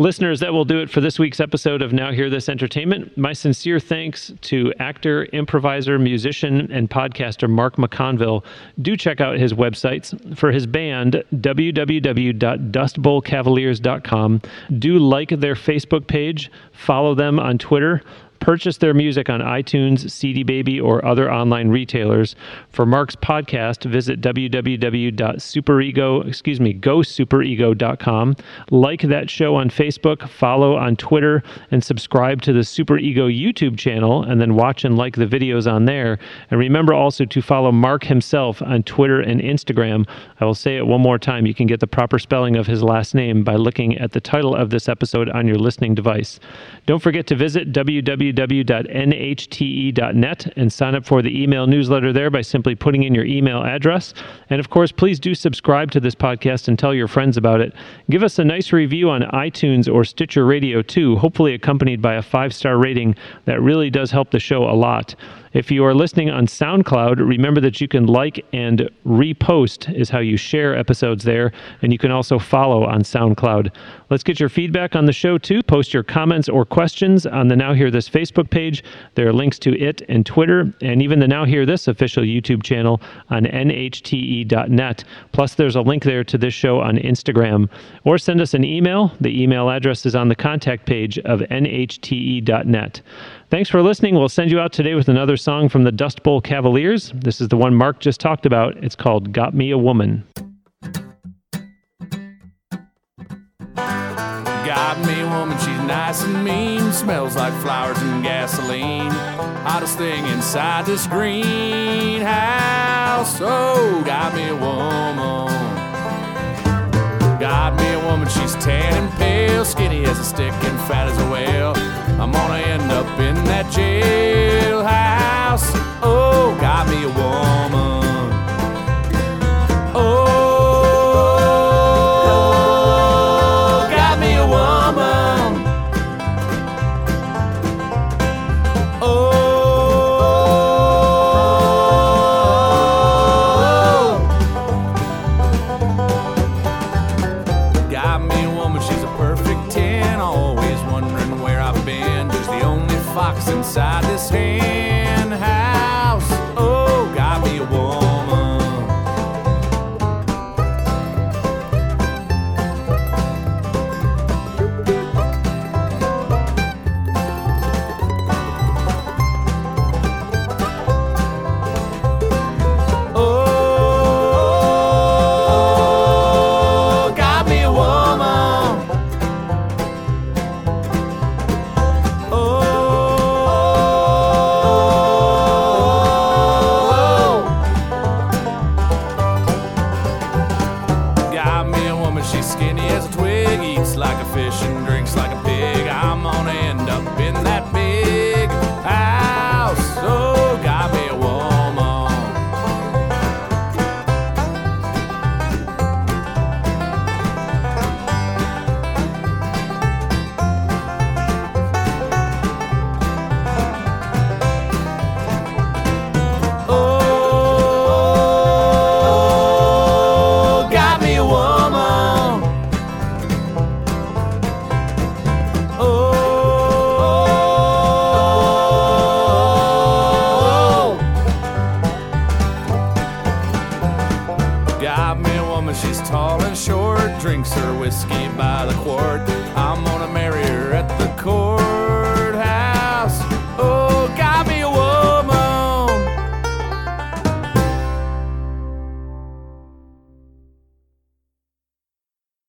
Listeners, that will do it for this week's episode of Now Hear This Entertainment. My sincere thanks to actor, improviser, musician, and podcaster Mark McConville. Do check out his websites. For his band, www.dustbowlcavaliers.com. Do like their Facebook page, follow them on Twitter. Purchase their music on iTunes, CD Baby, or other online retailers. For Mark's podcast, visit www.superego, excuse me, gosuperego.com. Like that show on Facebook, follow on Twitter, and subscribe to the Super Ego YouTube channel, and then watch and like the videos on there. And remember also to follow Mark himself on Twitter and Instagram. I will say it one more time. You can get the proper spelling of his last name by looking at the title of this episode on your listening device. Don't forget to visit www.nhte.net and sign up for the email newsletter there by simply putting in your email address. And of course, please do subscribe to this podcast and tell your friends about it. Give us a nice review on iTunes or Stitcher Radio too, hopefully accompanied by a five star rating. That really does help the show a lot. If you are listening on SoundCloud, remember that you can like and repost is how you share episodes there, and you can also follow on SoundCloud. Let's get your feedback on the show too. Post your comments or questions on the Now Hear This Facebook page. There are links to it and Twitter, and even the Now Hear This official YouTube channel on nhte.net. Plus, there's a link there to this show on Instagram. Or send us an email. The email address is on the contact page of nhte.net. Thanks for listening. We'll send you out today with another song from the Dust Bowl Cavaliers. This is the one Mark just talked about. It's called Got Me a Woman. Got me a woman, she's nice and mean. Smells like flowers and gasoline. Hottest thing inside this greenhouse. Oh, got me a woman. Got me a woman, she's tan and pale, skinny as a stick and fat as a whale. I'm gonna end up in that jailhouse. Oh, got me a woman. Fox inside this hen